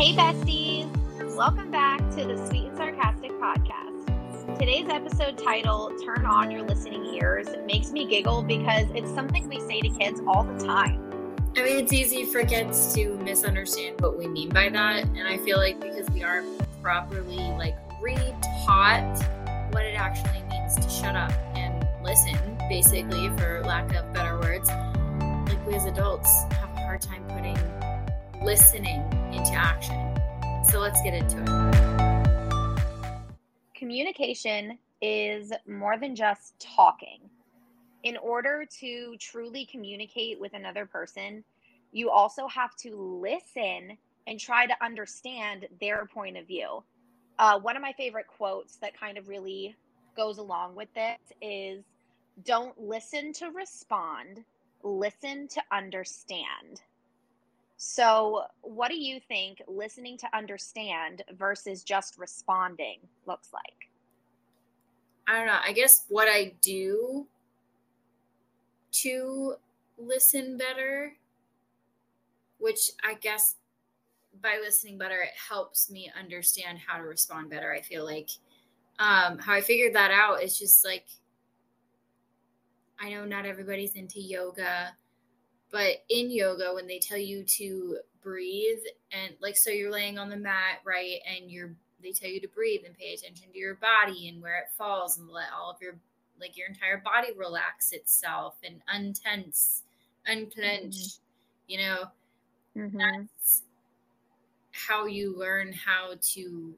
Hey, besties! Welcome back to the Sweet and Sarcastic podcast. Today's episode title, Turn On Your Listening Ears, makes me giggle because it's something we say to kids all the time. I mean, it's easy for kids to misunderstand what we mean by that. And I feel like because we aren't properly like re-taught what it actually means to shut up and listen, basically, for lack of better words, like we as adults have a hard time putting listening into action. So let's get into it. Communication is more than just talking. In order to truly communicate with another person, you also have to listen and try to understand their point of view. Uh, one of my favorite quotes that kind of really goes along with this is don't listen to respond, listen to understand. So, what do you think listening to understand versus just responding looks like? I don't know. I guess what I do to listen better, which I guess by listening better, it helps me understand how to respond better. I feel like um, how I figured that out is just like I know not everybody's into yoga but in yoga, when they tell you to breathe and like, so you're laying on the mat, right? And you're, they tell you to breathe and pay attention to your body and where it falls and let all of your, like your entire body relax itself and untense, unclench, mm-hmm. you know, mm-hmm. that's how you learn how to,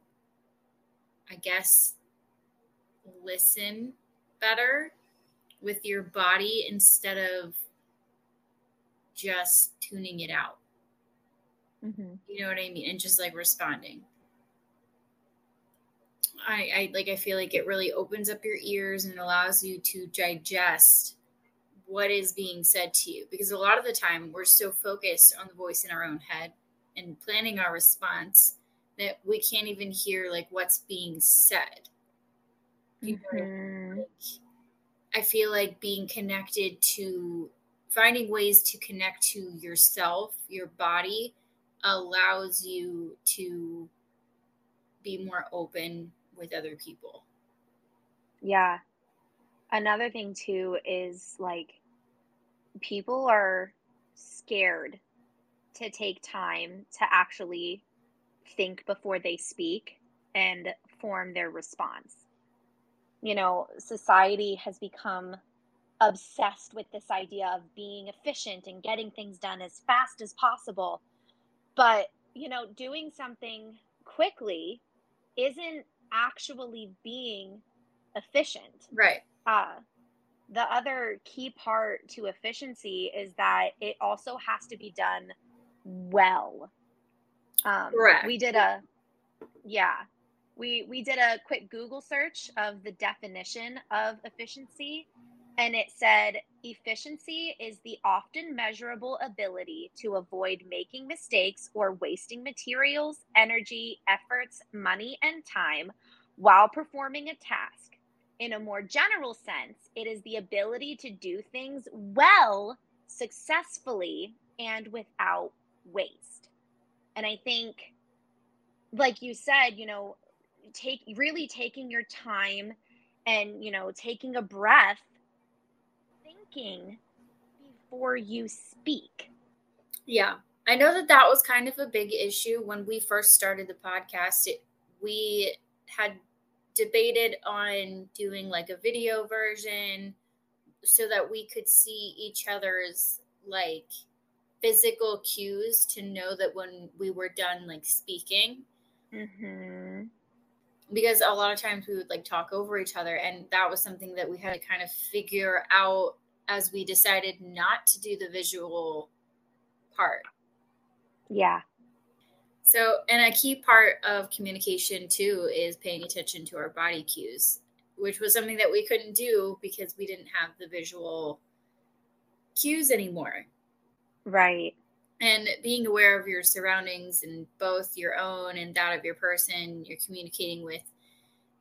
I guess, listen better with your body instead of just tuning it out. Mm-hmm. You know what I mean? And just like responding. I, I like I feel like it really opens up your ears and allows you to digest what is being said to you because a lot of the time we're so focused on the voice in our own head and planning our response that we can't even hear like what's being said. You know mm-hmm. like, I feel like being connected to finding ways to connect to yourself, your body, allows you to be more open with other people. Yeah. Another thing, too, is like people are scared to take time to actually think before they speak and form their response. You know, society has become obsessed with this idea of being efficient and getting things done as fast as possible. But, you know, doing something quickly isn't actually being efficient. Right. Uh, the other key part to efficiency is that it also has to be done well. Um, Correct. We did a, yeah, we we did a quick Google search of the definition of efficiency, and it said efficiency is the often measurable ability to avoid making mistakes or wasting materials, energy, efforts, money, and time while performing a task. In a more general sense, it is the ability to do things well, successfully, and without waste. And I think, like you said, you know, take really taking your time and, you know, taking a breath thinking before you speak. Yeah. I know that that was kind of a big issue when we first started the podcast. It, we had debated on doing like a video version so that we could see each other's like physical cues to know that when we were done like speaking. Mm-hmm because a lot of times we would like talk over each other and that was something that we had to kind of figure out as we decided not to do the visual part. Yeah. So and a key part of communication too is paying attention to our body cues which was something that we couldn't do because we didn't have the visual cues anymore. Right. And being aware of your surroundings and both your own and that of your person you're communicating with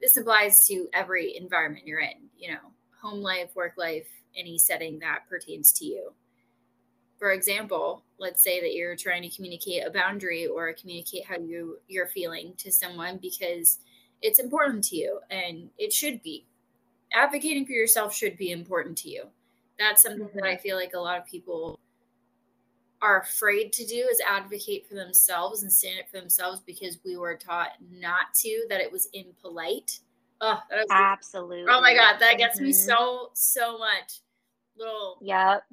this applies to every environment you're in you know home life work life any setting that pertains to you for example, let's say that you're trying to communicate a boundary or communicate how you you're feeling to someone because it's important to you and it should be. Advocating for yourself should be important to you. That's something mm-hmm. that I feel like a lot of people are afraid to do is advocate for themselves and stand up for themselves because we were taught not to, that it was impolite. Oh, Absolutely. Oh my God, that gets mm-hmm. me so, so much. Little. Yep.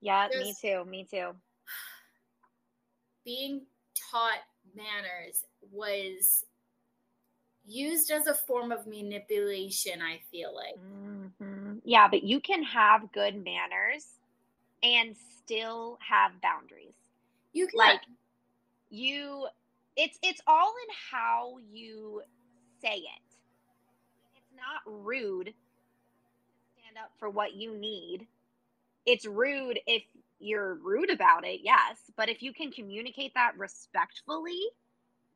Yeah, me too. Me too. Being taught manners was used as a form of manipulation, I feel like. Mm-hmm. Yeah, but you can have good manners and still have boundaries. You can. Like, you, it's, it's all in how you say it. Not rude to stand up for what you need. It's rude if you're rude about it, yes. But if you can communicate that respectfully,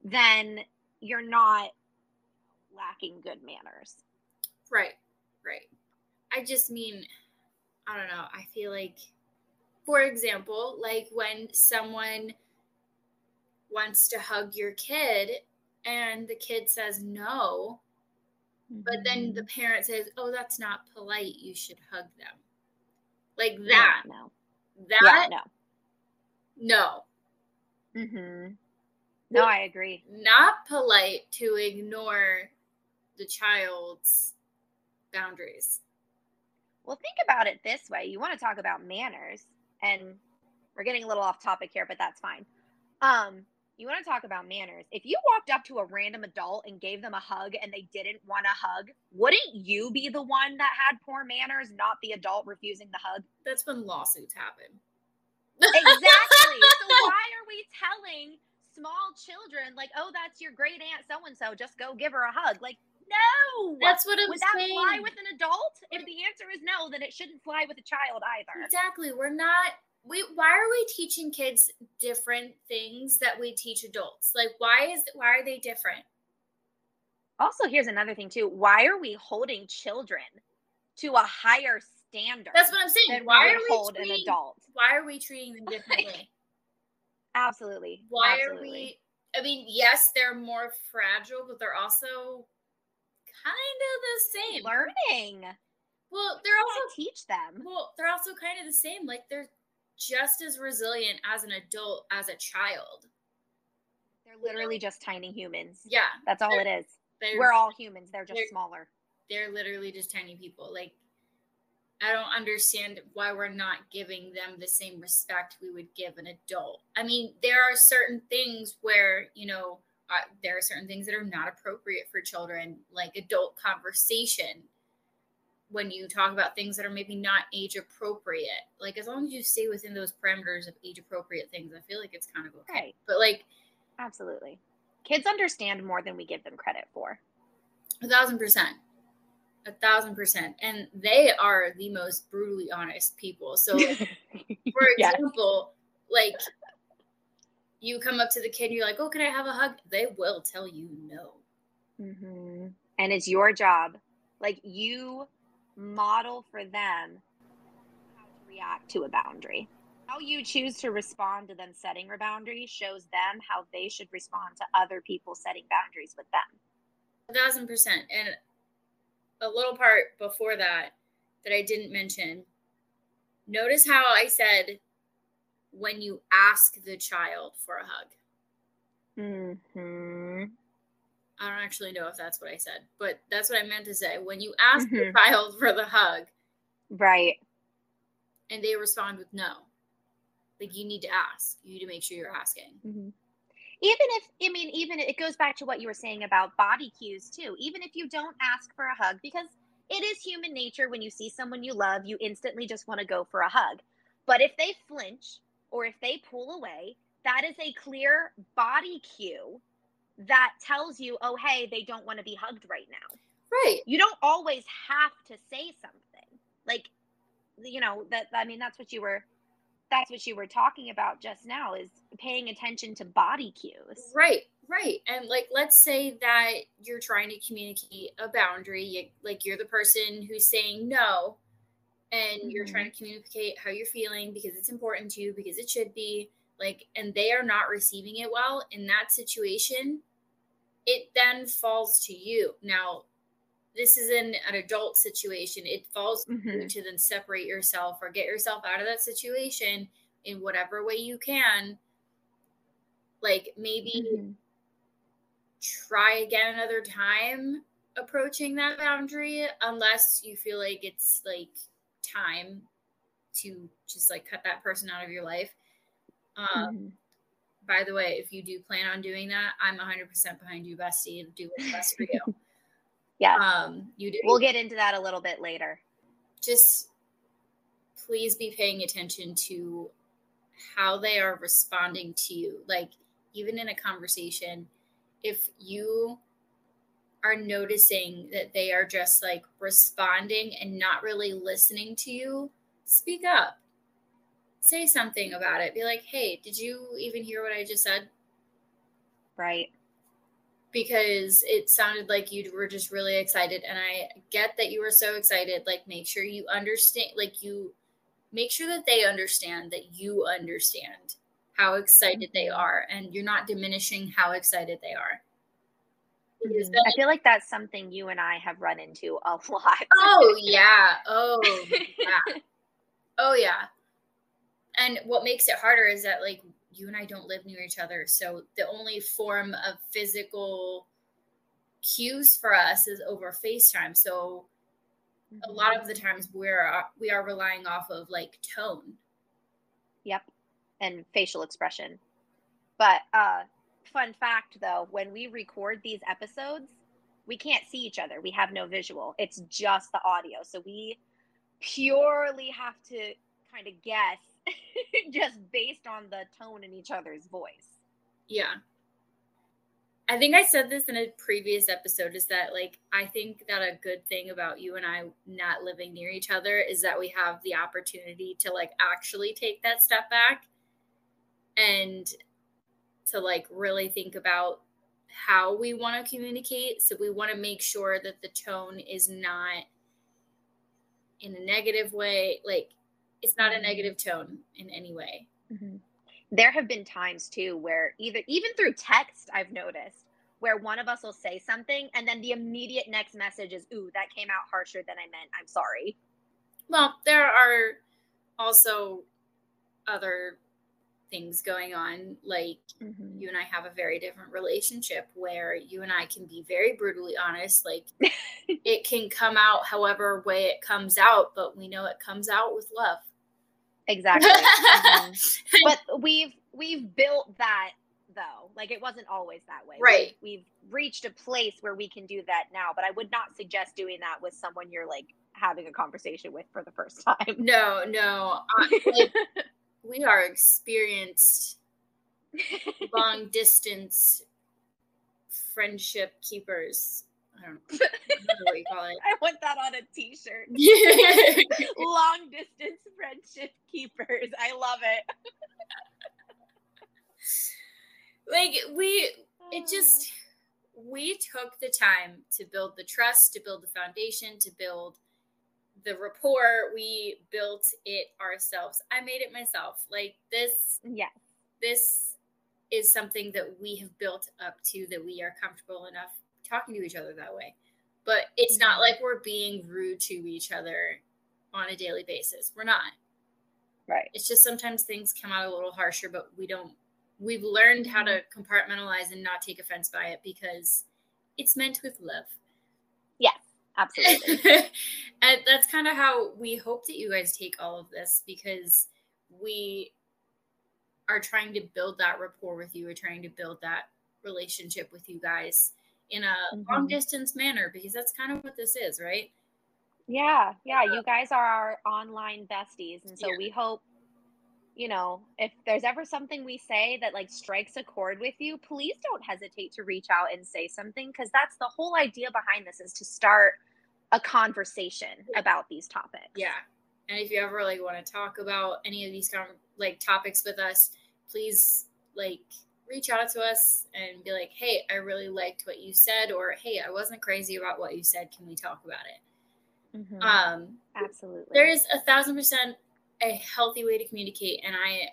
then you're not lacking good manners. Right, right. I just mean, I don't know. I feel like, for example, like when someone wants to hug your kid and the kid says no, mm-hmm. but then mm-hmm. the parent says, oh, that's not polite. You should hug them. Like that. No. That? Yeah, no. No. Mm-hmm. No, I agree. Not polite to ignore the child's boundaries. Well, think about it this way. You want to talk about manners, and we're getting a little off topic here, but that's fine. Um, you want to talk about manners. If you walked up to a random adult and gave them a hug and they didn't want a hug, wouldn't you be the one that had poor manners, not the adult refusing the hug? That's when lawsuits happen. exactly. so why are we telling small children like, "Oh, that's your great aunt so and so, just go give her a hug." Like, no. That's what I'm Would that fly with an adult? If the answer is no, then it shouldn't fly with a child either. Exactly. We're not we why are we teaching kids different things that we teach adults? Like why is why are they different? Also, here's another thing too. Why are we holding children to a higher standard? That's what I'm saying. Why are we hold treating, an adult? Why are we treating them differently? Absolutely. Why Absolutely. are we I mean, yes, they're more fragile, but they're also kind of the same. Learning. Well, they're also teach them. Well, they're also kind of the same. Like they're just as resilient as an adult as a child. They're literally just tiny humans. Yeah. That's all it is. We're all humans. They're just they're, smaller. They're literally just tiny people. Like I don't understand why we're not giving them the same respect we would give an adult. I mean, there are certain things where, you know, uh, there are certain things that are not appropriate for children, like adult conversation. When you talk about things that are maybe not age appropriate, like as long as you stay within those parameters of age appropriate things, I feel like it's kind of okay. Right. But like, absolutely, kids understand more than we give them credit for. A thousand percent a thousand percent and they are the most brutally honest people so for example yes. like you come up to the kid and you're like, "Oh, can I have a hug?" They will tell you no. Mm-hmm. And it's your job, like you model for them how to react to a boundary. How you choose to respond to them setting a boundary shows them how they should respond to other people setting boundaries with them. A thousand percent. And a little part before that that I didn't mention. Notice how I said when you ask the child for a hug. Hmm. I don't actually know if that's what I said, but that's what I meant to say. When you ask mm-hmm. the child for the hug, right, and they respond with no, like you need to ask. You need to make sure you're asking. Mm-hmm. Even if I mean, even it goes back to what you were saying about body cues too. Even if you don't ask for a hug, because it is human nature when you see someone you love, you instantly just want to go for a hug. But if they flinch or if they pull away, that is a clear body cue that tells you, oh, hey, they don't want to be hugged right now. Right. You don't always have to say something. Like, you know, that, I mean, that's what you were, that's what you were talking about just now is paying attention to body cues. Right. Right. And like, let's say that you're trying to communicate a boundary, like you're the person who's saying no, and mm-hmm. you're trying to communicate how you're feeling because it's important to you because it should be like and they are not receiving it well in that situation it then falls to you now this is in an adult situation it falls mm-hmm. to you to then separate yourself or get yourself out of that situation in whatever way you can like maybe mm-hmm. try again another time approaching that boundary unless you feel like it's like time to just like cut that person out of your life. Um, mm-hmm. By the way, if you do plan on doing that, I'm 100% behind you, bestie, and do what's best for you. yeah. Um, you do. We'll get into that a little bit later. Just please be paying attention to how they are responding to you. Like, even in a conversation, if you are noticing that they are just like responding and not really listening to you, speak up. Say something about it. Be like, hey, did you even hear what I just said? Right. Because it sounded like you were just really excited. And I get that you were so excited. Like, make sure you understand, like, you make sure that they understand that you understand how excited they are and you're not diminishing how excited they are Mm-hmm. I feel like that's something you and I have run into a lot. Oh yeah. Oh yeah. oh yeah. And what makes it harder is that like you and I don't live near each other, so the only form of physical cues for us is over FaceTime. So mm-hmm. a lot of the times we're uh, we are relying off of like tone. Yep. And facial expression. But uh fun fact though, when we record these episodes, we can't see each other. We have no visual. It's just the audio. So we purely have to kind of guess just based on the tone in each other's voice. Yeah. I think I said this in a previous episode is that like I think that a good thing about you and I not living near each other is that we have the opportunity to like actually take that step back and to like really think about how we want to communicate. So we want to make sure that the tone is not in a negative way. Like it's not a negative tone in any way. Mm-hmm. There have been times too where either even through text, I've noticed where one of us will say something and then the immediate next message is, "Ooh, that came out harsher than I meant. I'm sorry." Well, there are also other things going on. Like mm-hmm. you and I have a very different relationship where you and I can be very brutally honest. Like it can come out however way it comes out, but we know it comes out with love. Exactly. mm-hmm. But we've we've built that though. Like it wasn't always that way. Right. We've, we've reached a place where we can do that now, but I would not suggest doing that with someone you're like having a conversation with for the first time. No, no. like, we are experienced long distance friendship keepers. I don't, know, I what you call it. I want that on a t-shirt. long distance friendship keepers. I love it. like we it just we took the time to build the trust, to build the foundation, to build the rapport we built it ourselves i made it myself like this yeah this is something that we have built up to that we are comfortable enough talking to each other that way but it's not mm-hmm. like we're being rude to each other on a daily basis we're not right it's just sometimes things come out a little harsher but we don't we've learned how to mm-hmm. compartmentalize and not take offense by it because it's meant with love yes Absolutely. and that's kind of how we hope that you guys take all of this because we are trying to build that rapport with you. We're trying to build that relationship with you guys in a mm-hmm. long distance manner because that's kind of what this is, right? Yeah, yeah. You guys are our online besties. And so yeah. we hope, you know, if there's ever something we say that like strikes a chord with you, please don't hesitate to reach out and say something because that's the whole idea behind this is to start a conversation about these topics. Yeah. And if you ever like want to talk about any of these com- like topics with us, please like reach out to us and be like, "Hey, I really liked what you said," or "Hey, I wasn't crazy about what you said. Can we talk about it?" Mm-hmm. Um, Absolutely. There is a thousand percent a healthy way to communicate, and I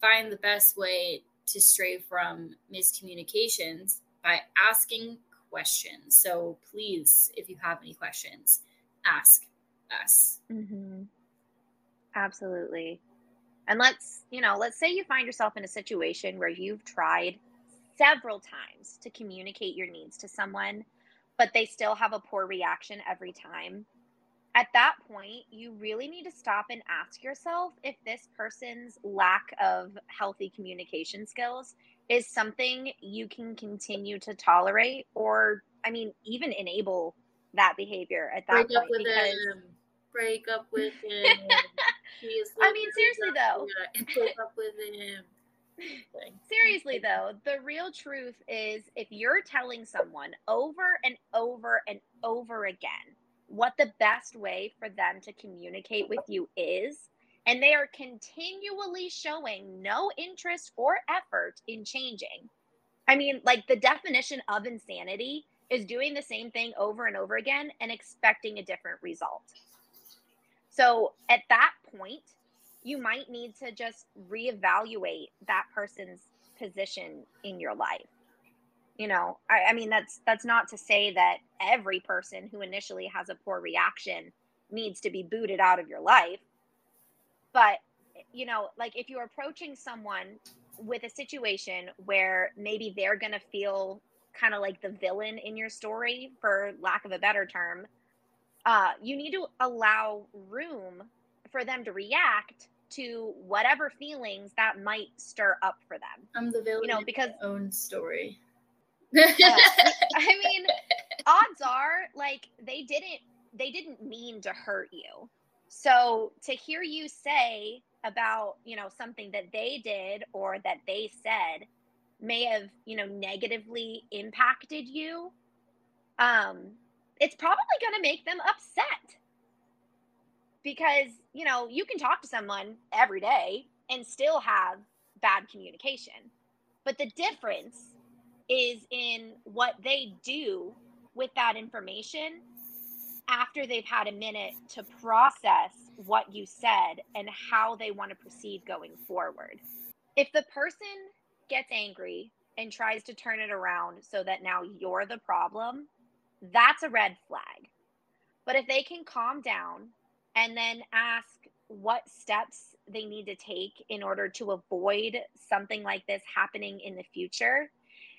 find the best way to stray from miscommunications by asking questions. So please, if you have any questions, ask us. Mm-hmm. Absolutely. And let's, you know, let's say you find yourself in a situation where you've tried several times to communicate your needs to someone, but they still have a poor reaction every time. At that point, you really need to stop and ask yourself if this person's lack of healthy communication skills is something you can continue to tolerate or, I mean, even enable that behavior at that Break point. Up with because, him. Break up with him. I mean, seriously though. Up with him. Seriously, though, the real truth is if you're telling someone over and over and over again what the best way for them to communicate with you is, and they are continually showing no interest or effort in changing. I mean, like the definition of insanity is doing the same thing over and over again and expecting a different result. So at that point, you might need to just reevaluate that person's position in your life. You know I, I, mean that's that's not to say that every person who initially has a poor reaction needs to be booted out of your life. But you know like if you're approaching someone with a situation where maybe they're going to feel kind of like the villain in your story for lack of a better term uh, you need to allow room for them to react to whatever feelings that might stir up for them. I'm the villain. You know, because own story. uh, I mean, odds are like they didn't they didn't mean to hurt you. So to hear you say about, you know, something that they did or that they said may have, you know, negatively impacted you, um, it's probably going to make them upset. Because you know you can talk to someone every day and still have bad communication. But the difference is in what they do with that information after they've had a minute to process what you said and how they want to proceed going forward. If the person gets angry and tries to turn it around so that now you're the problem that's a red flag but if they can calm down and then ask what steps they need to take in order to avoid something like this happening in the future.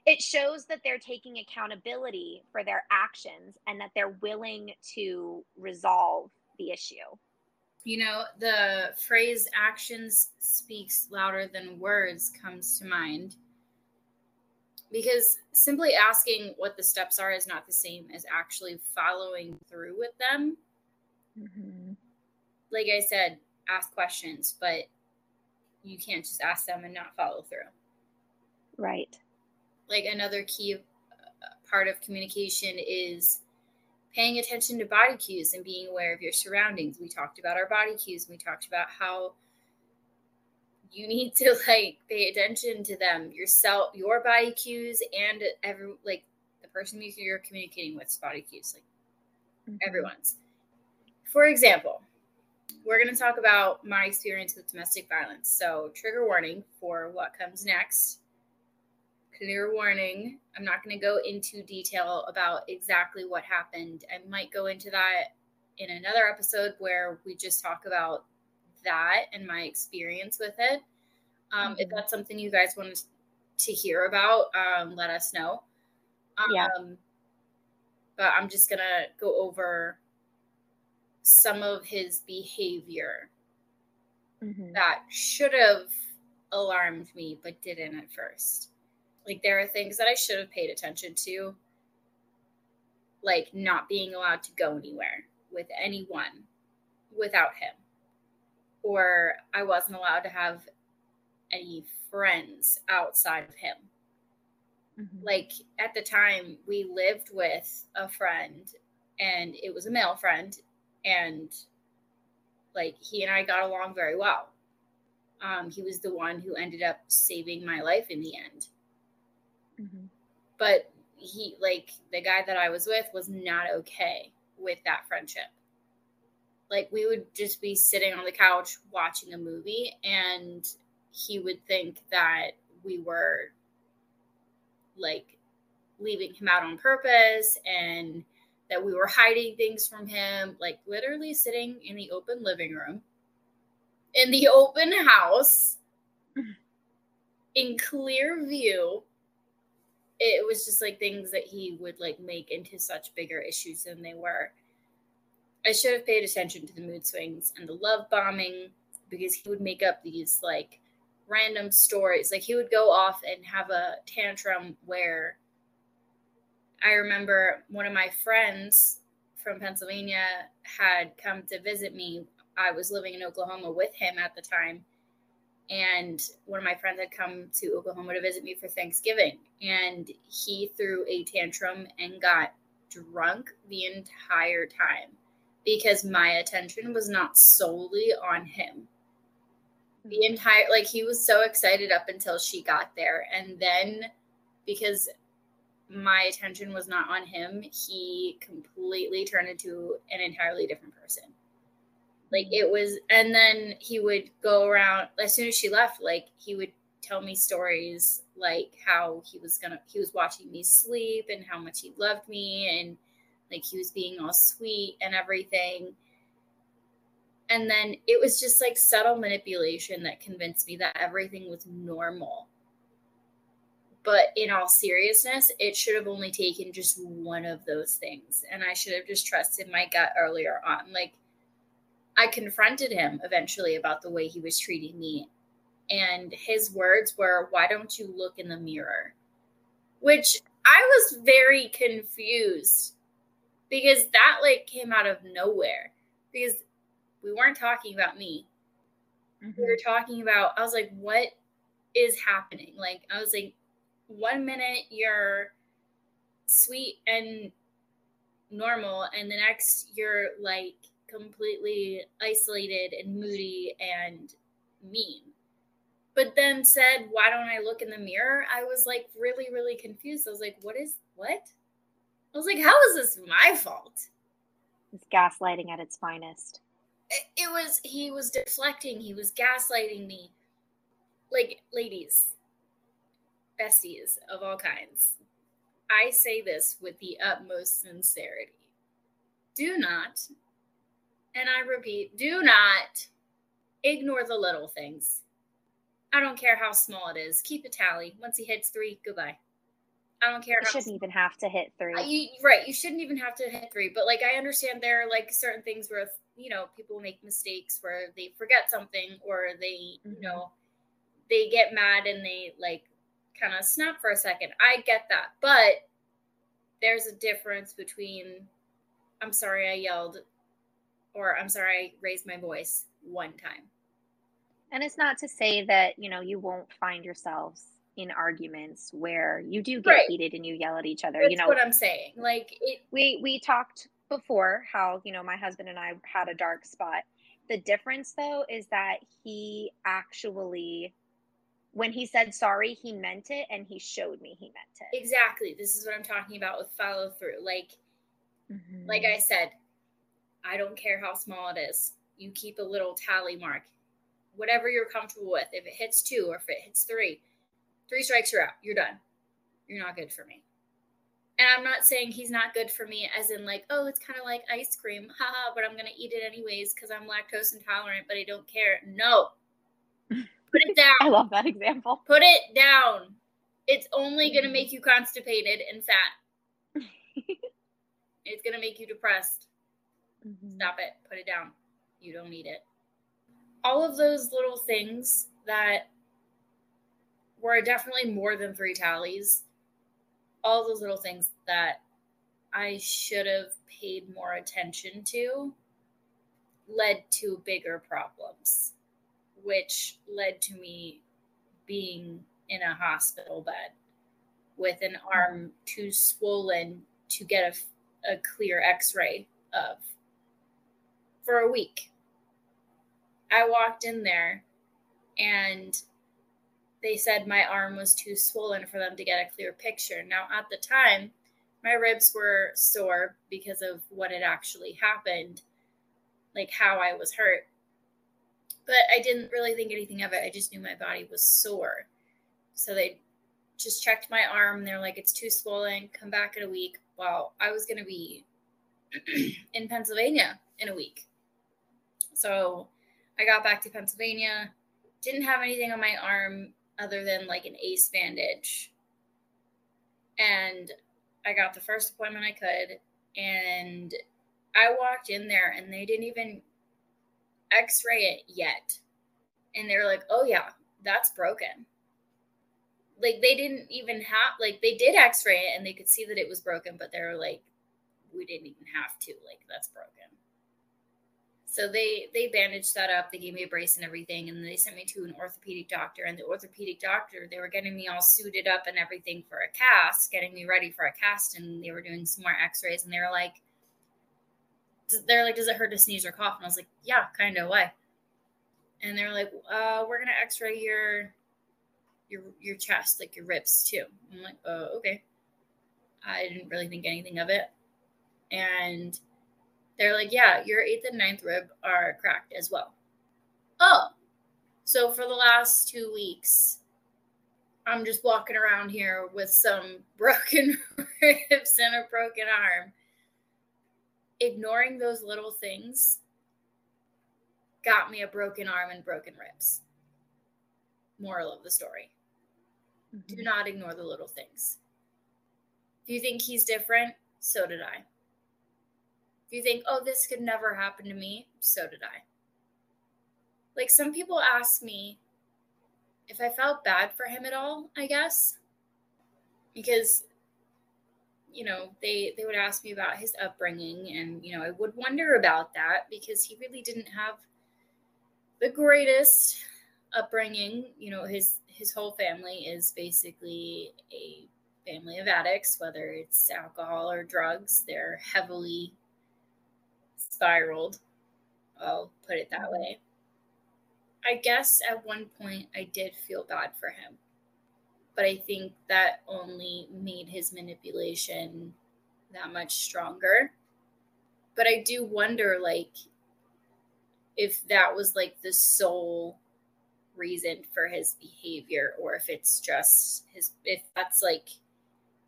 It shows that they're taking accountability for their actions and that they're willing to resolve the issue. You know, the phrase actions speaks louder than words comes to mind because simply asking what the steps are is not the same as actually following through with them. Mm-hmm. Like I said, ask questions, but you can't just ask them and not follow through. Right. Like another key uh, part of communication is paying attention to body cues and being aware of your surroundings. We talked about our body cues. We talked about how you need to like pay attention to them yourself, your body cues, and every like the person you're communicating with body cues, like mm-hmm. everyone's. For example, we're going to talk about my experience with domestic violence. So, trigger warning for what comes next. Clear warning. I'm not going to go into detail about exactly what happened. I might go into that in another episode where we just talk about that and my experience with it. Um, mm-hmm. If that's something you guys want to hear about, um, let us know. Um, yeah. But I'm just going to go over some of his behavior mm-hmm. that should have alarmed me but didn't at first. Like there are things that I should have paid attention to, like not being allowed to go anywhere with anyone without him, or I wasn't allowed to have any friends outside of him. Mm-hmm. Like at the time, we lived with a friend, and it was a male friend, and like he and I got along very well. Um, he was the one who ended up saving my life in the end. Mm-hmm. But he, like the guy that I was with, was not okay with that friendship. Like we would just be sitting on the couch watching a movie and he would think that we were like leaving him out on purpose and that we were hiding things from him, like literally sitting in the open living room, in the open house, in clear view. It was just like things that he would like make into such bigger issues than they were. I should have paid attention to the mood swings and the love bombing because he would make up these like random stories. Like he would go off and have a tantrum where I remember one of my friends from Pennsylvania had come to visit me. I was living in Oklahoma with him at the time. And one of my friends had come to Oklahoma to visit me for Thanksgiving. And he threw a tantrum and got drunk the entire time because my attention was not solely on him. The mm-hmm. entire, like, he was so excited up until she got there. And then because my attention was not on him, he completely turned into an entirely different person. Like it was, and then he would go around as soon as she left, like he would tell me stories like how he was gonna, he was watching me sleep and how much he loved me and like he was being all sweet and everything. And then it was just like subtle manipulation that convinced me that everything was normal but in all seriousness, it should have only taken just one of those things. And I should have just trusted my gut earlier on. Like, I confronted him eventually about the way he was treating me. And his words were, Why don't you look in the mirror? Which I was very confused because that like came out of nowhere because we weren't talking about me. Mm-hmm. We were talking about, I was like, What is happening? Like, I was like, one minute you're sweet and normal and the next you're like completely isolated and moody and mean but then said why don't i look in the mirror i was like really really confused i was like what is what i was like how is this my fault it's gaslighting at its finest it, it was he was deflecting he was gaslighting me like ladies besties of all kinds, I say this with the utmost sincerity. Do not, and I repeat, do not ignore the little things. I don't care how small it is. Keep a tally. Once he hits three, goodbye. I don't care. You shouldn't even have to hit three. Uh, you, right. You shouldn't even have to hit three. But like, I understand there are like certain things where, you know, people make mistakes where they forget something or they, mm-hmm. you know, they get mad and they like kind of snap for a second. I get that. But there's a difference between I'm sorry I yelled or I'm sorry I raised my voice one time. And it's not to say that, you know, you won't find yourselves in arguments where you do get right. heated and you yell at each other. That's you know what I'm saying. Like it we we talked before how, you know, my husband and I had a dark spot. The difference though is that he actually when he said sorry, he meant it and he showed me he meant it. Exactly. This is what I'm talking about with follow through. Like mm-hmm. like I said, I don't care how small it is. You keep a little tally mark. Whatever you're comfortable with. If it hits 2 or if it hits 3, three strikes you're out. You're done. You're not good for me. And I'm not saying he's not good for me as in like, oh, it's kind of like ice cream. Haha, but I'm going to eat it anyways cuz I'm lactose intolerant, but I don't care. No. Put it down. I love that example. Put it down. It's only going to mm-hmm. make you constipated and fat. it's going to make you depressed. Mm-hmm. Stop it. Put it down. You don't need it. All of those little things that were definitely more than three tallies. All those little things that I should have paid more attention to led to bigger problems which led to me being in a hospital bed with an arm too swollen to get a, a clear x ray of for a week. I walked in there and they said my arm was too swollen for them to get a clear picture. Now, at the time, my ribs were sore because of what had actually happened. like how I was hurt. But I didn't really think anything of it. I just knew my body was sore. So they just checked my arm. And they're like, it's too swollen. Come back in a week. Well, I was going to be in Pennsylvania in a week. So I got back to Pennsylvania, didn't have anything on my arm other than like an ace bandage. And I got the first appointment I could. And I walked in there and they didn't even x ray it yet. And they were like, oh, yeah, that's broken. Like they didn't even have, like, they did x ray it and they could see that it was broken, but they were like, we didn't even have to. Like, that's broken. So they they bandaged that up. They gave me a brace and everything, and they sent me to an orthopedic doctor. And the orthopedic doctor, they were getting me all suited up and everything for a cast, getting me ready for a cast, and they were doing some more X-rays. And they were like, "They're like, does it hurt to sneeze or cough?" And I was like, "Yeah, kind of. Why?" And they were like, uh, "We're gonna X-ray your your your chest, like your ribs too." I'm like, "Oh, okay." I didn't really think anything of it, and they're like, yeah, your eighth and ninth rib are cracked as well. Oh, so for the last two weeks, I'm just walking around here with some broken ribs and a broken arm. Ignoring those little things got me a broken arm and broken ribs. Moral of the story mm-hmm. do not ignore the little things. If you think he's different, so did I. You think, oh, this could never happen to me, so did I. Like some people ask me if I felt bad for him at all, I guess. Because you know, they they would ask me about his upbringing and you know, I would wonder about that because he really didn't have the greatest upbringing. You know, his his whole family is basically a family of addicts, whether it's alcohol or drugs. They're heavily spiraled. I'll put it that way. I guess at one point I did feel bad for him, but I think that only made his manipulation that much stronger. But I do wonder, like, if that was like the sole reason for his behavior, or if it's just his, if that's like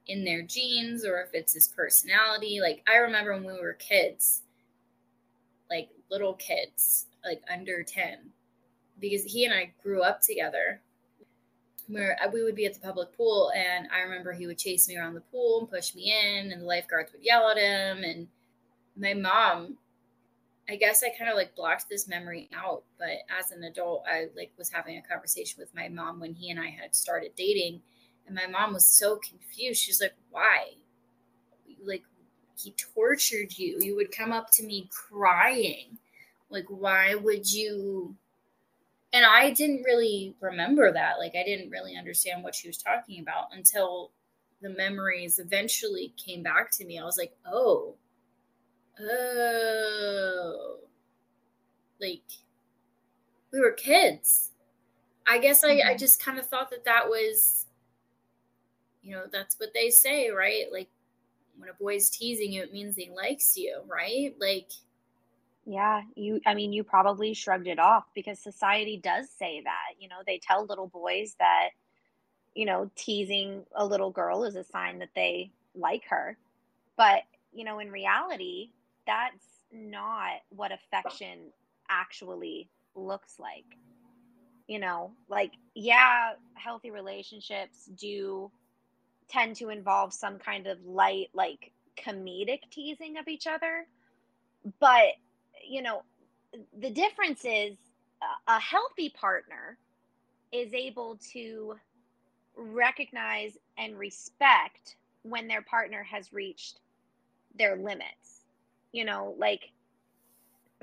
in their genes, or if it's his personality. Like, I remember when we were kids, little kids, like under 10, because he and I grew up together. Where uh, we would be at the public pool, and I remember he would chase me around the pool and push me in, and the lifeguards would yell at him. And my mom, I guess I kind of like blocked this memory out, but as an adult, I like was having a conversation with my mom when he and I had started dating, and my mom was so confused. She's like, "Why? Like, he tortured you. You would come up to me crying. Like, why would you? And I didn't really remember that. Like, I didn't really understand what she was talking about until the memories eventually came back to me. I was like, oh, oh, like we were kids. I guess I, I mm-hmm. just kind of thought that that was, you know, that's what they say, right? Like when a boy's teasing you, it means he likes you, right? Like, yeah, you, I mean, you probably shrugged it off because society does say that. You know, they tell little boys that, you know, teasing a little girl is a sign that they like her. But, you know, in reality, that's not what affection actually looks like. You know, like, yeah, healthy relationships do tend to involve some kind of light, like comedic teasing of each other. But, you know, the difference is uh, a healthy partner is able to recognize and respect when their partner has reached their limits. You know, like,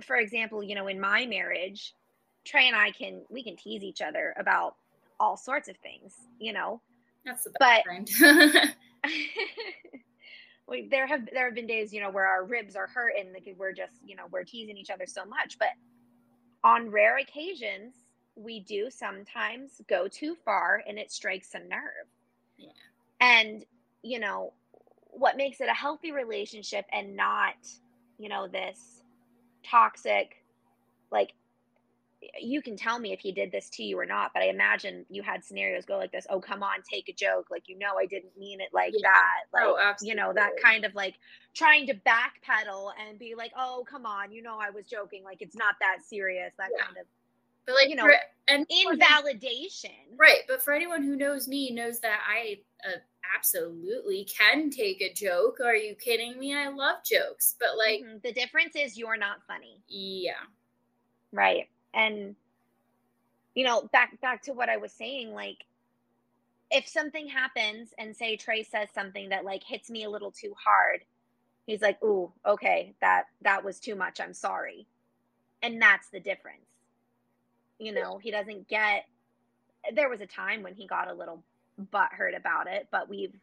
for example, you know, in my marriage, Trey and I can, we can tease each other about all sorts of things, you know, that's the best but, we, there have there have been days, you know, where our ribs are hurt and like we're just, you know, we're teasing each other so much. But on rare occasions, we do sometimes go too far and it strikes a nerve. Yeah. And, you know, what makes it a healthy relationship and not, you know, this toxic like you can tell me if he did this to you or not, but I imagine you had scenarios go like this. Oh, come on, take a joke. Like, you know, I didn't mean it like yeah. that. Oh, like, oh, you know, that kind of like trying to backpedal and be like, oh, come on, you know, I was joking. Like, it's not that serious. That yeah. kind of, but like, you know, and invalidation. Right. But for anyone who knows me, knows that I uh, absolutely can take a joke. Are you kidding me? I love jokes. But like, mm-hmm. the difference is you're not funny. Yeah. Right and you know back back to what i was saying like if something happens and say trey says something that like hits me a little too hard he's like ooh okay that that was too much. I'm sorry. And that's the difference. You know he doesn't get there was a time when he got a little butthurt about it but we've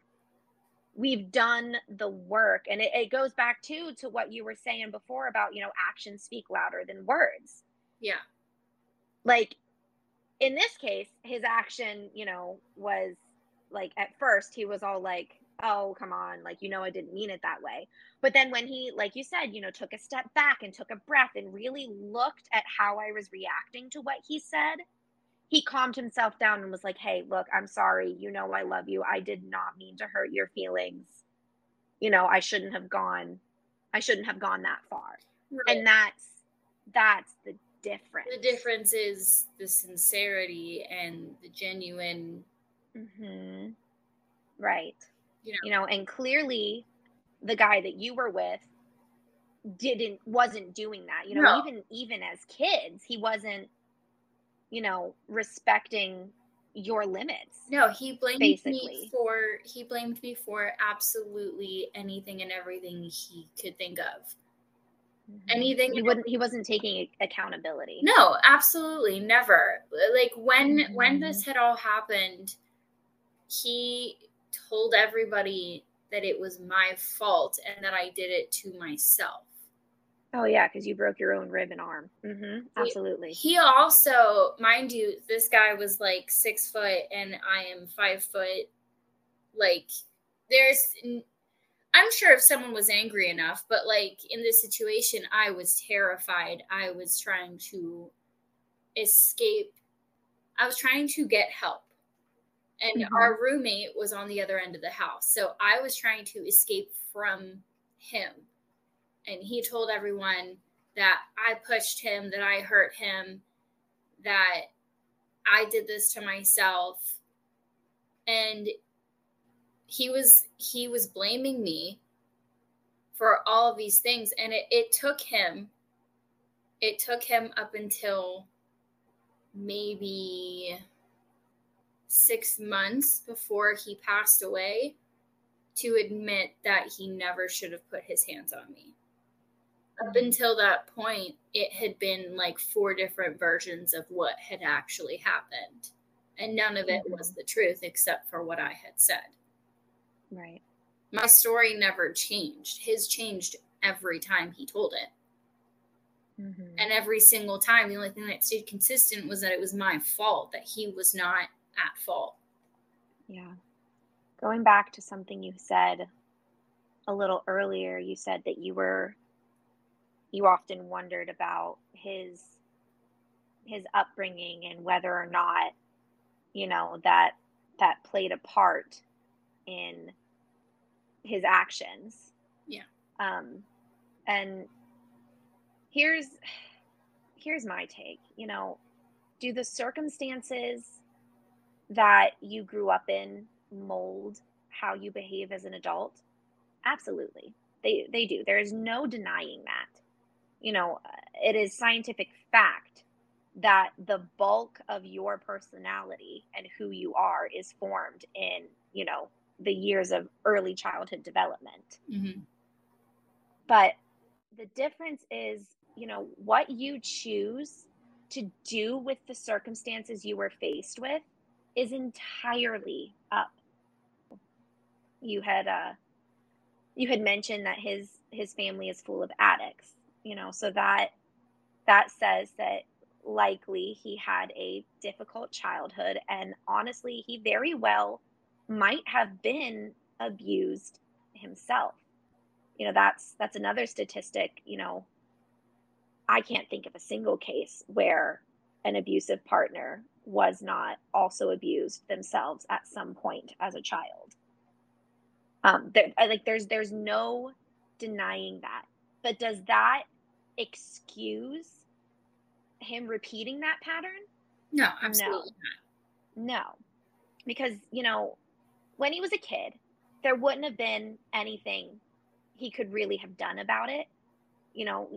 we've done the work. And it, it goes back to to what you were saying before about you know actions speak louder than words. Yeah like in this case his action you know was like at first he was all like oh come on like you know i didn't mean it that way. But then when he like you said you know took a step back and took a breath and really looked at how i was reacting to what he said he calmed himself down and was like hey look i'm sorry. You know i love you. I did not mean to hurt your feelings. You know i shouldn't have gone i shouldn't have gone that far. Right. and that's that's the difference. The difference is the sincerity and the genuine. Mm-hmm. Right. You know, you know, and clearly the guy that you were with didn't wasn't doing that. You know, no. even even as kids, he wasn't, you know, respecting your limits. No, he blamed basically. me for he blamed me for absolutely anything and everything he could think of. Mm-hmm. anything he wouldn't he wasn't taking accountability no absolutely never like when mm-hmm. when this had all happened he told everybody that it was my fault and that i did it to myself oh yeah because you broke your own rib and arm mm-hmm. absolutely he, he also mind you this guy was like six foot and i am five foot like there's I'm sure if someone was angry enough, but like in this situation, I was terrified. I was trying to escape. I was trying to get help. And mm-hmm. our roommate was on the other end of the house. So I was trying to escape from him. And he told everyone that I pushed him, that I hurt him, that I did this to myself. And he was he was blaming me for all of these things and it, it took him it took him up until maybe six months before he passed away to admit that he never should have put his hands on me. Up mm-hmm. until that point, it had been like four different versions of what had actually happened. And none of it was mm-hmm. the truth except for what I had said. Right. My story never changed. His changed every time he told it. Mm-hmm. And every single time, the only thing that stayed consistent was that it was my fault, that he was not at fault. Yeah. Going back to something you said a little earlier, you said that you were, you often wondered about his his upbringing and whether or not you know that that played a part in his actions. Yeah. Um, and here's here's my take. You know, do the circumstances that you grew up in mold how you behave as an adult? Absolutely. They they do. There is no denying that. You know, it is scientific fact that the bulk of your personality and who you are is formed in, you know, the years of early childhood development. Mm-hmm. But the difference is, you know, what you choose to do with the circumstances you were faced with is entirely up. You had uh you had mentioned that his his family is full of addicts, you know, so that that says that likely he had a difficult childhood and honestly he very well might have been abused himself you know that's that's another statistic you know I can't think of a single case where an abusive partner was not also abused themselves at some point as a child. Um, there, like there's there's no denying that, but does that excuse him repeating that pattern? No, absolutely no. not. No, because you know when he was a kid, there wouldn't have been anything he could really have done about it. You know,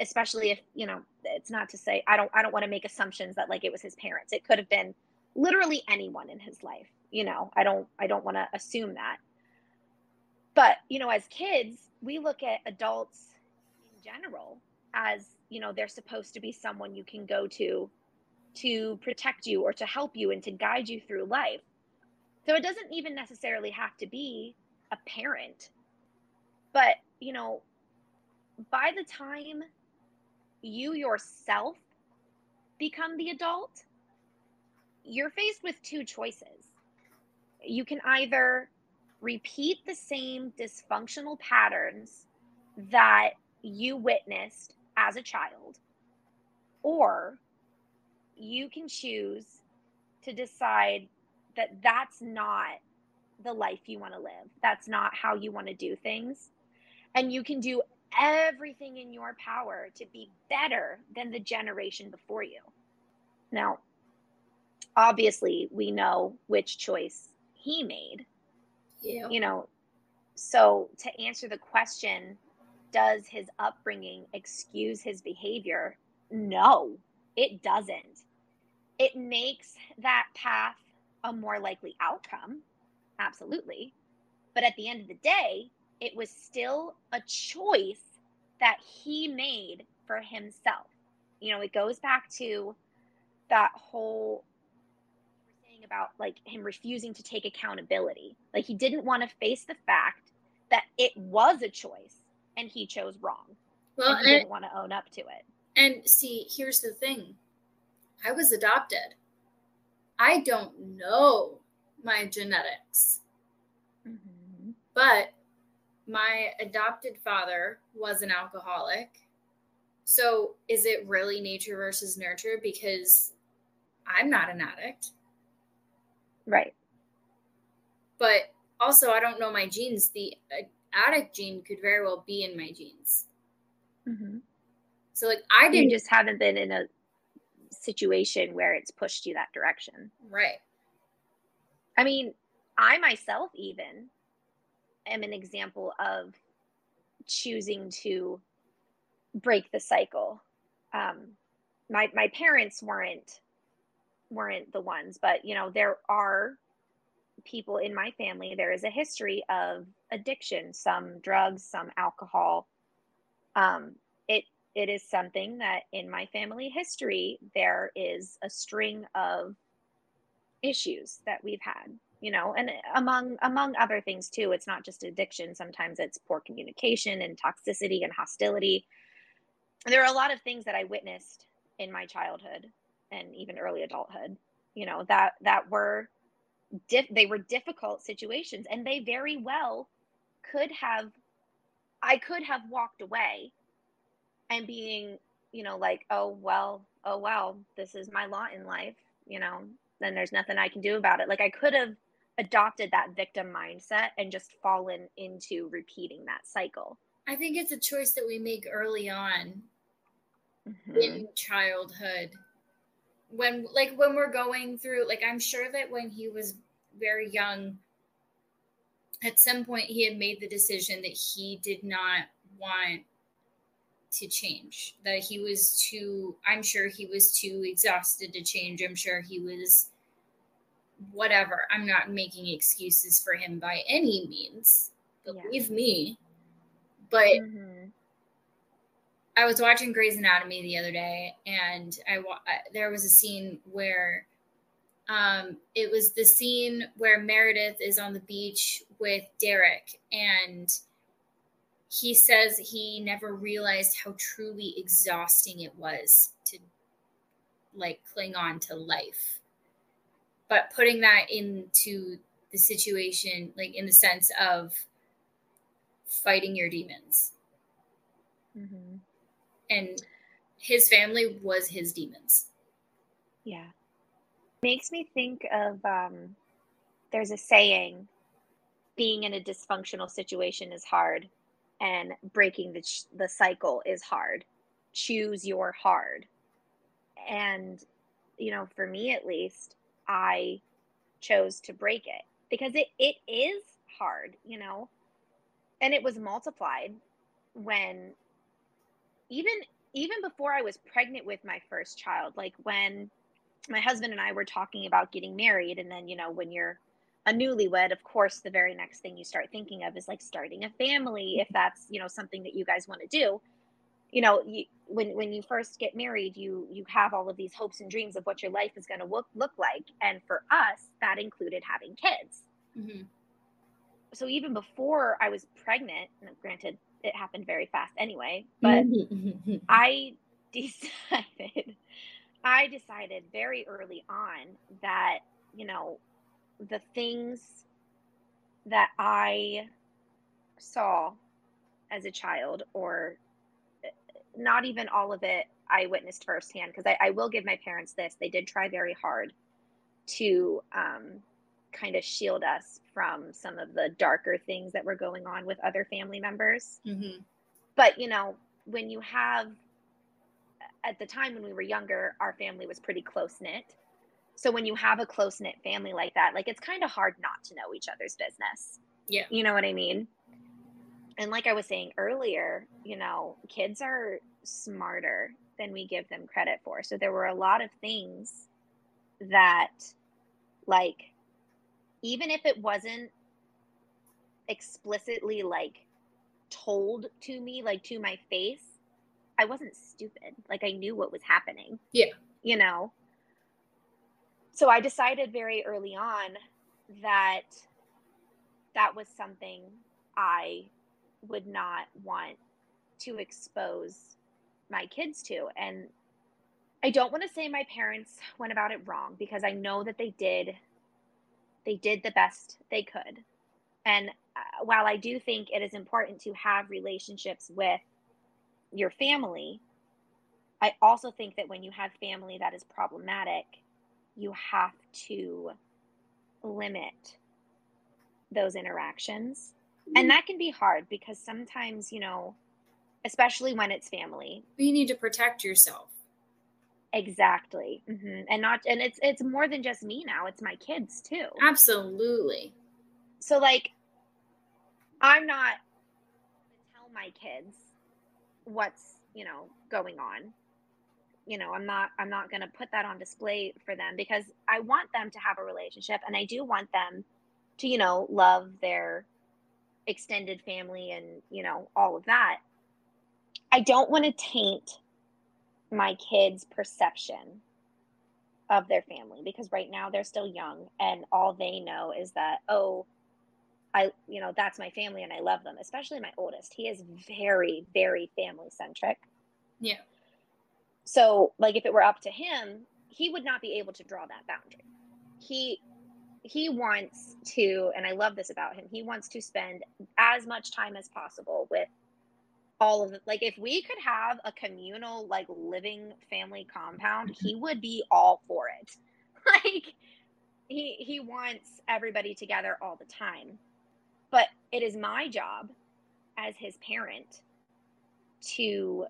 especially if you know it's not to say i don't i don't want to make assumptions that like it was his parents. It could have been literally anyone in his life you know? I don't i don't want to assume that. But you know as kids we look at adults in general as you know they're supposed to be someone you can go to to protect you or to help you and to guide you through life so it doesn't even necessarily have to be a parent but you know by the time you yourself become the adult, you're faced with two choices. You can either repeat the same dysfunctional patterns that you witnessed as a child, or you can choose to decide that that's not the life you want to live. That's not how you want to do things. And you can do everything in your power to be better than the generation before you. Now, obviously, we know which choice he made. Yeah. You know, so to answer the question, does his upbringing excuse his behavior? No, it doesn't. It makes that path a more likely outcome. Absolutely. But at the end of the day, it was still a choice that he made for himself. You know, it goes back to that whole thing about like him refusing to take accountability. Like he didn't want to face the fact that it was a choice and he chose wrong. Well, and he and, didn't want to own up to it. And see, here's the thing. I was adopted. I don't know my genetics. Mm-hmm. But my adopted father was an alcoholic. So is it really nature versus nurture? Because I'm not an addict. Right. But also, I don't know my genes. The uh, addict gene could very well be in my genes. Mm-hmm. So, like, I didn't. You just haven't been in a situation where it's pushed you that direction. Right. I mean, I myself, even am an example of choosing to break the cycle. Um, my my parents weren't weren't the ones, but you know there are people in my family. There is a history of addiction, some drugs, some alcohol. Um, it is something that in my family history there is a string of issues that we've had you know and among among other things too it's not just addiction. Sometimes it's poor communication and toxicity and hostility. There are a lot of things that i witnessed in my childhood and even early adulthood you know that that were dif- they were difficult situations and they very well could have i could have walked away and being you know like oh well oh well this is my lot in life you know then there's nothing i can do about it like i could have adopted that victim mindset and just fallen into repeating that cycle. I think it's a choice that we make early on mm-hmm. in childhood. When like when we're going through like I'm sure that when he was very young at some point he had made the decision that he did not want to change that he was too i'm sure he was too exhausted to change i'm sure he was whatever. I'm not making excuses for him by any means. Believe yeah. me. But mm-hmm. I was watching Grey's Anatomy the other day, and I there was a scene where um, it was the scene where Meredith is on the beach with Derek, and he says he never realized how truly exhausting it was to like cling on to life but putting that into the situation like in the sense of fighting your demons mm-hmm. and his family was his demons. Yeah. Makes me think of um there's a saying being in a dysfunctional situation is hard and breaking the the cycle is hard. Choose your hard. And you know, for me at least, I chose to break it because it it is hard, you know. And it was multiplied when even even before I was pregnant with my first child, like when my husband and I were talking about getting married, and then, you know, when you're a newlywed, of course, the very next thing you start thinking of is like starting a family, if that's, you know, something that you guys want to do. You know, you, when when you first get married, you you have all of these hopes and dreams of what your life is going to look look like, and for us, that included having kids. Mm-hmm. So even before I was pregnant, granted, it happened very fast anyway, but I decided I decided very early on that, you know, the things that I saw as a child, or not even all of it, I witnessed firsthand. Because I, I, will give my parents this: they did try very hard to um, kind of shield us from some of the darker things that were going on with other family members. Mm-hmm. But you know, when you have at the time when we were younger, our family was pretty close knit. So when you have a close knit family like that, like it's kind of hard not to know each other's business. Yeah. You know what I mean? And like I was saying earlier, you know, kids are smarter than we give them credit for. So there were a lot of things that, like, even if it wasn't explicitly like told to me, like to my face, I wasn't stupid. Like I knew what was happening. Yeah. You know? So I decided very early on that that was something I would not want to expose my kids to. And I don't want to say my parents went about it wrong because I know that they did they did the best they could. And uh, while I do think it is important to have relationships with your family, I also think that when you have family that is problematic, you have to limit those interactions. And mm-hmm. that can be hard because sometimes, you know, especially when it's family, you need to protect yourself. Exactly. Mm-hmm. And not and it's it's more than just me now, it's my kids too. Absolutely. So like I'm not tell my kids what's you know going on you know i'm not i'm not going to put that on display for them because i want them to have a relationship and i do want them to you know love their extended family and you know all of that i don't want to taint my kids perception of their family because right now they're still young and all they know is that oh I, you know, that's my family and I love them, especially my oldest. He is very, very family centric. Yeah. So, like, if it were up to him, he would not be able to draw that boundary. He, he wants to, and I love this about him, he wants to spend as much time as possible with all of it. Like, if we could have a communal, like, living family compound, he mm-hmm. would be all for it. Like, he, he wants everybody together all the time but it is my job as his parent to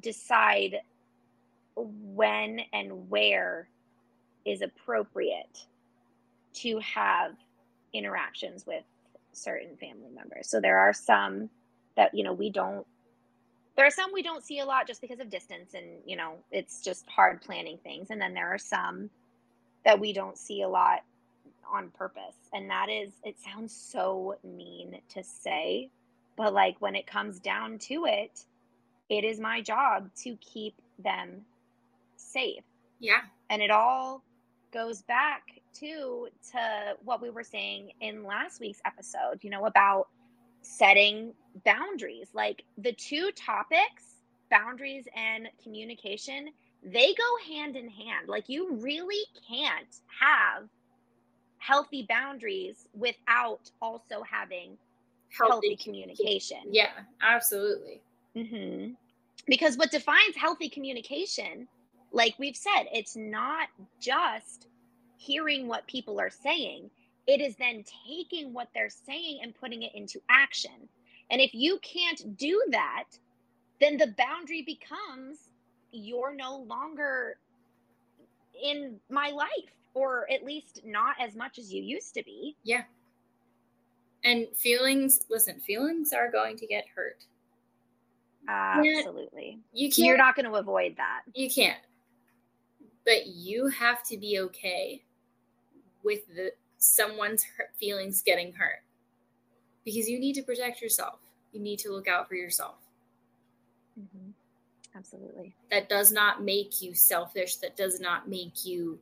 decide when and where is appropriate to have interactions with certain family members. So there are some that, you know, we don't there are some we don't see a lot just because of distance and, you know, it's just hard planning things. And then there are some that we don't see a lot on purpose. And that is, it sounds so mean to say, but like when it comes down to it, it is my job to keep them safe. Yeah. And it all goes back to to what we were saying in last week's episode, you know, about setting boundaries. Like the two topics, boundaries and communication, they go hand in hand. Like you really can't have healthy boundaries without also having healthy, healthy communication. Yeah, absolutely. Mm-hmm. because what defines healthy communication, like we've said, it's not just hearing what people are saying, it is then taking what they're saying and putting it into action. And if you can't do that, then the boundary becomes you're no longer in my life, or at least not as much as you used to be. Yeah. And feelings, listen, feelings are going to get hurt. Absolutely. You can't, You're not going to avoid that. You can't. But you have to be okay with the someone's feelings getting hurt because you need to protect yourself. You need to look out for yourself. Mm-hmm. Absolutely. That does not make you selfish. That does not make you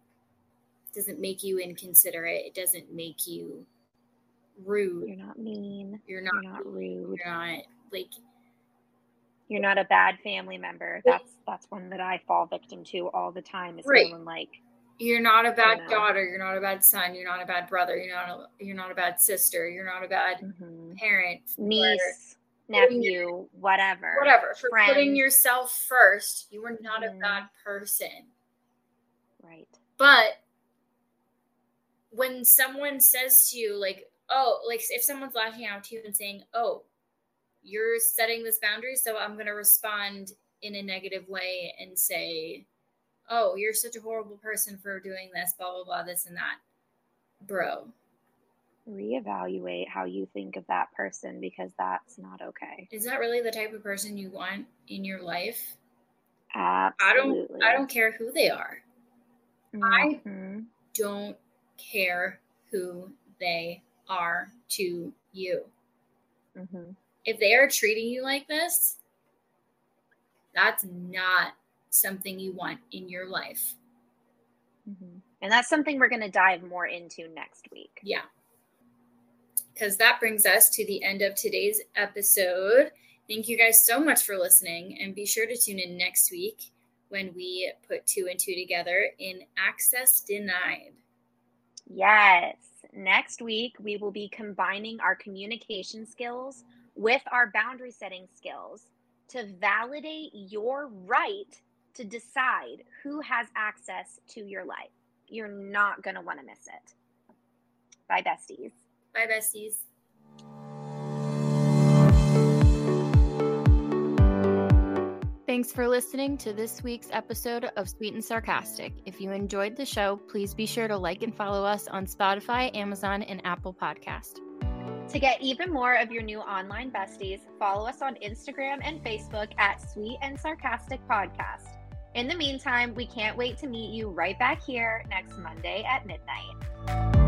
doesn't make you inconsiderate. It doesn't make you rude. You're not mean. You're not, You're not rude. You're not like you're not a bad family member. That's that's one that I fall victim to all the time is right. feeling like you're not a bad daughter, you're not a bad son, you're not a bad brother, you're not a, you're not a bad sister, you're not a bad mm-hmm. parent, niece, nephew, whatever. Whatever. For friend. putting yourself first, you are not mm-hmm. a bad person. Right. But when someone says to you like, "Oh, like if someone's lashing out to you and saying, "Oh, you're setting this boundary, so I'm going to respond in a negative way and say, oh, you're such a horrible person for doing this, blah, blah, blah, this and that. Bro. Reevaluate how you think of that person because that's not okay. Is that really the type of person you want in your life? Absolutely. I don't I don't care who they are. Mm-hmm. I don't care who they are to you. Mm-hmm if they are treating you like this, that's not something you want in your life. Mm-hmm. And that's something we're going to dive more into next week. Yeah. Because that brings us to the end of today's episode. Thank you guys so much for listening. And be sure to tune in next week when we put two and two together in Access Denied. Yes. Next week, we will be combining our communication skills with our boundary setting skills to validate your right to decide who has access to your life. You're not going to want to miss it. Bye, besties. Bye, besties. Thanks for listening to this week's episode of Sweet and Sarcastic. If you enjoyed the show, please be sure to like and follow us on Spotify, Amazon, and Apple Podcast. To get even more of your new online besties, follow us on Instagram and Facebook at Sweet and Sarcastic Podcast. In the meantime, we can't wait to meet you right back here next Monday at midnight.